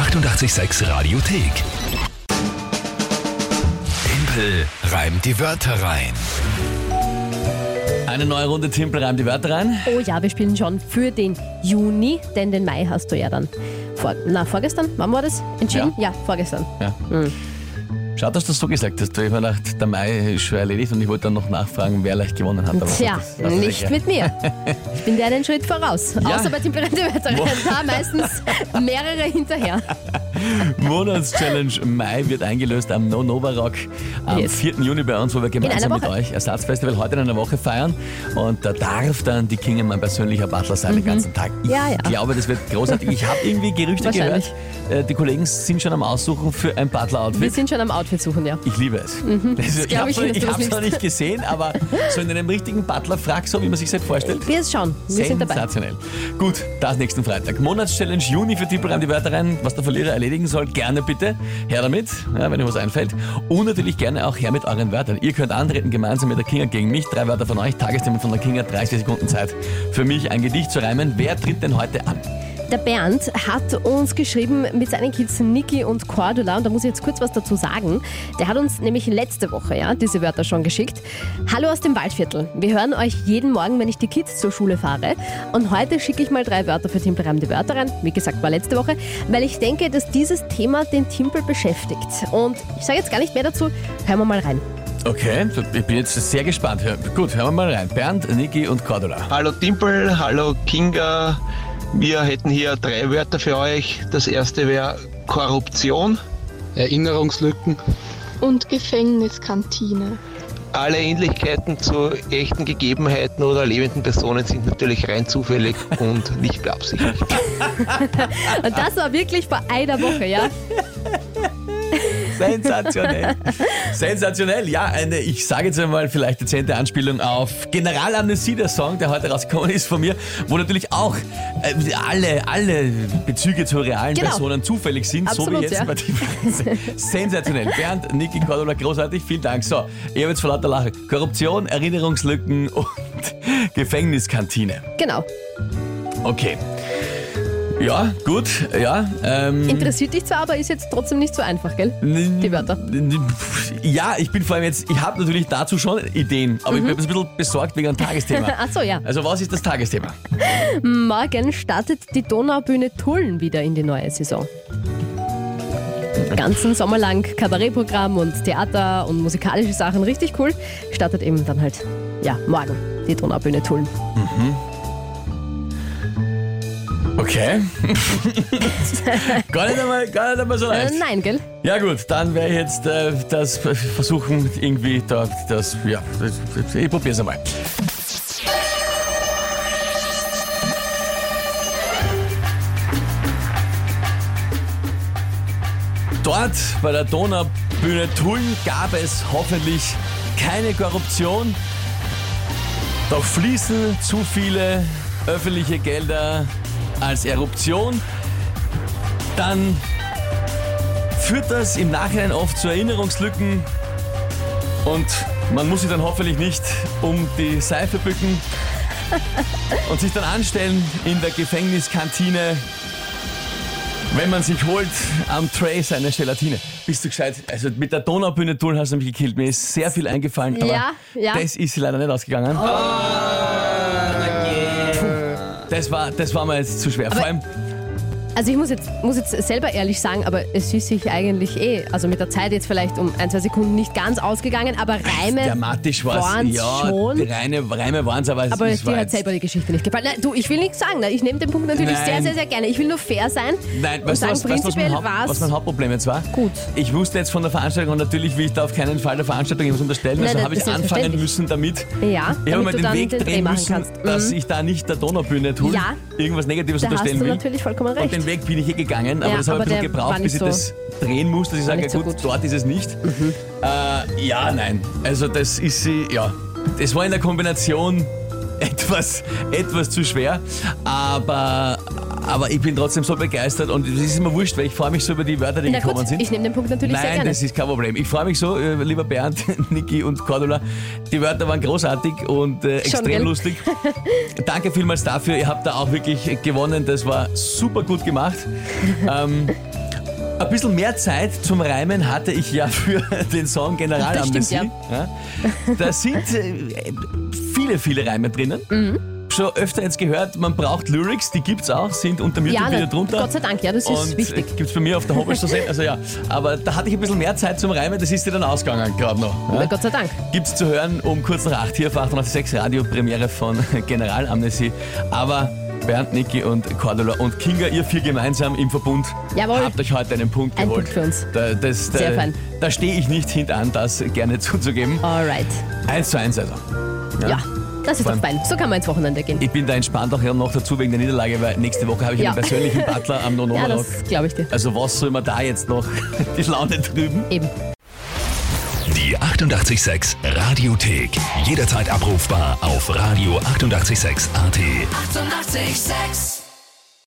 886 Radiothek. Tempel reimt die Wörter rein. Eine neue Runde Timpel reimt die Wörter rein. Oh ja, wir spielen schon für den Juni, denn den Mai hast du ja dann. Vor, na, vorgestern? Wann war das? Entschieden? Ja, vorgestern. Ja. Schade, dass du das so gesagt hast. Ich mir gedacht, der Mai ist schon erledigt und ich wollte dann noch nachfragen, wer leicht gewonnen hat. Aber Tja, das- das- nicht mit mir. Ich bin der den Schritt voraus. Ja. Außer bei Tempelrente Wörter. Da meistens mehrere hinterher. Monatschallenge Mai wird eingelöst am No Nova Rock am Yes. 4. Juni bei uns, wo wir gemeinsam mit euch Ersatzfestival heute in einer Woche feiern. Und da darf dann die Kinge mein persönlicher Butler sein den ganzen Tag. Ich Mhm. Ja, ja. glaube, das wird großartig. Ich habe irgendwie Gerüchte gehört, äh, die Kollegen sind schon am Aussuchen für ein Wir Butler-Outfit. sind schon am Outfit suchen, ja. Ich liebe es. Also, ich habe es noch, nicht gesehen, aber so in einem richtigen Butler-Frack, so wie man sich das vorstellt. Wir schauen. Wir sind dabei. Sensationell. Gut, das nächsten Freitag. Monatschallenge Juni für Tippelreim die Wörter rein. Was der Verlierer erledigen soll, gerne bitte. Her damit, ja, wenn euch was einfällt. Und natürlich gerne auch her mit euren Wörtern. Ihr könnt antreten gemeinsam mit der Kinga gegen mich. Drei Wörter von euch, Tagesthema von der Kinga, 30 Sekunden Zeit für mich, ein Gedicht zu reimen. Wer tritt denn heute an? Der Bernd hat uns geschrieben mit seinen Kids Niki und Cordula und da muss ich jetzt kurz was dazu sagen. Der hat uns nämlich letzte Woche ja, diese Wörter schon geschickt. Hallo aus dem Waldviertel. Wir hören euch jeden Morgen, wenn ich die Kids zur Schule fahre. Und heute schicke ich mal drei Wörter für Timpelreim die Wörter rein. Wie gesagt, war letzte Woche, weil ich denke, dass dieses Thema den Timpel beschäftigt. Und ich sage jetzt gar nicht mehr dazu. Hören wir mal rein. Okay, ich bin jetzt sehr gespannt. Gut, hören wir mal rein. Bernd, Niki und Cordula. Hallo Timpel, hallo Kinga. Wir hätten hier drei Wörter für euch. Das erste wäre Korruption. Erinnerungslücken. und Gefängniskantine. Alle Ähnlichkeiten zu echten Gegebenheiten oder lebenden Personen sind natürlich rein zufällig und nicht beabsichtigt. Und das war wirklich vor einer Woche, ja? Sensationell. Sensationell, ja, eine, ich sage jetzt einmal vielleicht dezente Anspielung auf General Amnesie, der Song, der heute rausgekommen ist von mir, wo natürlich auch äh, alle, alle Bezüge zu realen Genau. Personen zufällig sind, so Absolut, wie jetzt ja. bei die Sensationell. Bernd, Niki, Cordula, großartig, vielen Dank. So, ich habe jetzt vor lauter Lachen. Korruption, Erinnerungslücken und Gefängniskantine. Genau. Okay. Ja, gut, ja. Ähm, Interessiert dich zwar, aber ist jetzt trotzdem nicht so einfach, gell? Die Wörter. Ja, ich bin vor allem jetzt, ich habe natürlich dazu schon Ideen, aber ich bin ein bisschen besorgt wegen dem Tagesthema. Ach so, ja. Also was ist das Tagesthema? Morgen startet die Donaubühne Tulln wieder in die neue Saison. Ganzen Sommer lang Kabarettprogramm und Theater und musikalische Sachen, richtig cool. Startet eben dann halt, ja, morgen die Donaubühne Tulln. Okay. gar, nicht einmal, gar nicht einmal so Äh, leicht. nein, gell? Ja gut, dann werde ich jetzt äh, das versuchen, irgendwie da, das, ja, ich probiere es einmal. Dort bei der Donaubühne Tulln gab es hoffentlich keine Korruption, doch fließen zu viele öffentliche Gelder als Eruption. Dann führt das im Nachhinein oft zu Erinnerungslücken und man muss sich dann hoffentlich nicht um die Seife bücken und sich dann anstellen in der Gefängniskantine, wenn man sich holt am Tray seine Gelatine. Bist du gescheit? Also mit der Donaubühne tun hast du mich gekillt. Mir ist sehr viel eingefallen, aber Ja, ja. das ist leider nicht ausgegangen. Das war, das war mir jetzt zu schwer. Vor allem, Also ich muss jetzt, muss jetzt selber ehrlich sagen, aber es ist sich eigentlich eh, also mit der Zeit jetzt vielleicht um ein, zwei Sekunden nicht ganz ausgegangen, aber Reime dramatisch war es. waren's Ja, schon. die Reine, Reime waren es, aber es Aber es war dir hat jetzt- selber die Geschichte nicht gefallen. Nein, du, ich will nichts sagen. Ich nehme den Punkt natürlich Nein. sehr, sehr, sehr gerne. Ich will nur fair sein Nein, und weißt du, sagen, was, weißt, du, was, prinzipiell mein Haupt, was mein Hauptproblem jetzt war? gut. Ich wusste jetzt von der Veranstaltung und natürlich will ich da auf keinen Fall der Veranstaltung irgendwas unterstellen, Nein, also habe ich anfangen selbstverständlich. müssen damit. Ja, Ich habe damit mal du den dann Weg den Dreh drehen machen müssen, kannst. dass Mhm. ich da nicht der Donaubühne tue, Ja. irgendwas Negatives Da hast unterstellen du will. natürlich vollkommen Und recht. Den Weg bin ich eh gegangen, aber Ja, das habe ich ein bisschen der war gebraucht, bis ich nicht das drehen muss, dass ich sage, ja nicht so gut, gut. Dort ist es nicht. Äh, ja, nein. Also das ist sie, ja. Das war in der Kombination etwas, etwas zu schwer, aber, aber ich bin trotzdem so begeistert und es ist immer wurscht, weil ich freue mich so über die Wörter, die Na gekommen gut, sind. ich nehme den Punkt natürlich sehr Nein, gerne. das ist kein Problem. Ich freue mich so, äh, lieber Bernd, Niki und Cordula. Die Wörter waren großartig und äh, extrem gell? lustig. Danke vielmals dafür. Ihr habt da auch wirklich gewonnen. Das war super gut gemacht. ähm, ein bisschen mehr Zeit zum Reimen hatte ich ja für den Song Generalamnestie. Das ja. Da sind äh, viele, viele Reime drinnen. Mhm. Schon öfter jetzt gehört, man braucht Lyrics, die gibt's auch, sind unter mir Ja, wieder drunter. Gott sei Dank, ja, das ist und wichtig. Gibt es bei mir auf der Homepage zu sehen. Also ja, aber da hatte ich ein bisschen mehr Zeit zum Reimen, das ist dir dann ausgegangen gerade noch. Ja? Gott sei Dank. Gibt's zu hören um kurz nach 8 hier auf 886 Radio Premiere von Generalamnestie. Aber Bernd, Niki und Cordula und Kinga, ihr vier gemeinsam im Verbund, Jawohl. habt euch heute einen Punkt Ein geholt. Punkt für uns. Da, das, da, Sehr fein. Da stehe ich nicht hintan, das gerne zuzugeben. Alright. 1 zu 1 also. Ja, das ist doch fein. So kann man ins Wochenende gehen. Ich bin da entspannt auch noch dazu wegen der Niederlage, weil nächste Woche habe ich Ja. einen persönlichen Butler am Ja, Nonomarok. das glaube ich dir. also was soll man da jetzt noch die Laune trüben? Eben. Die 886 Radiothek. Jederzeit abrufbar auf radio886.at. 886! 886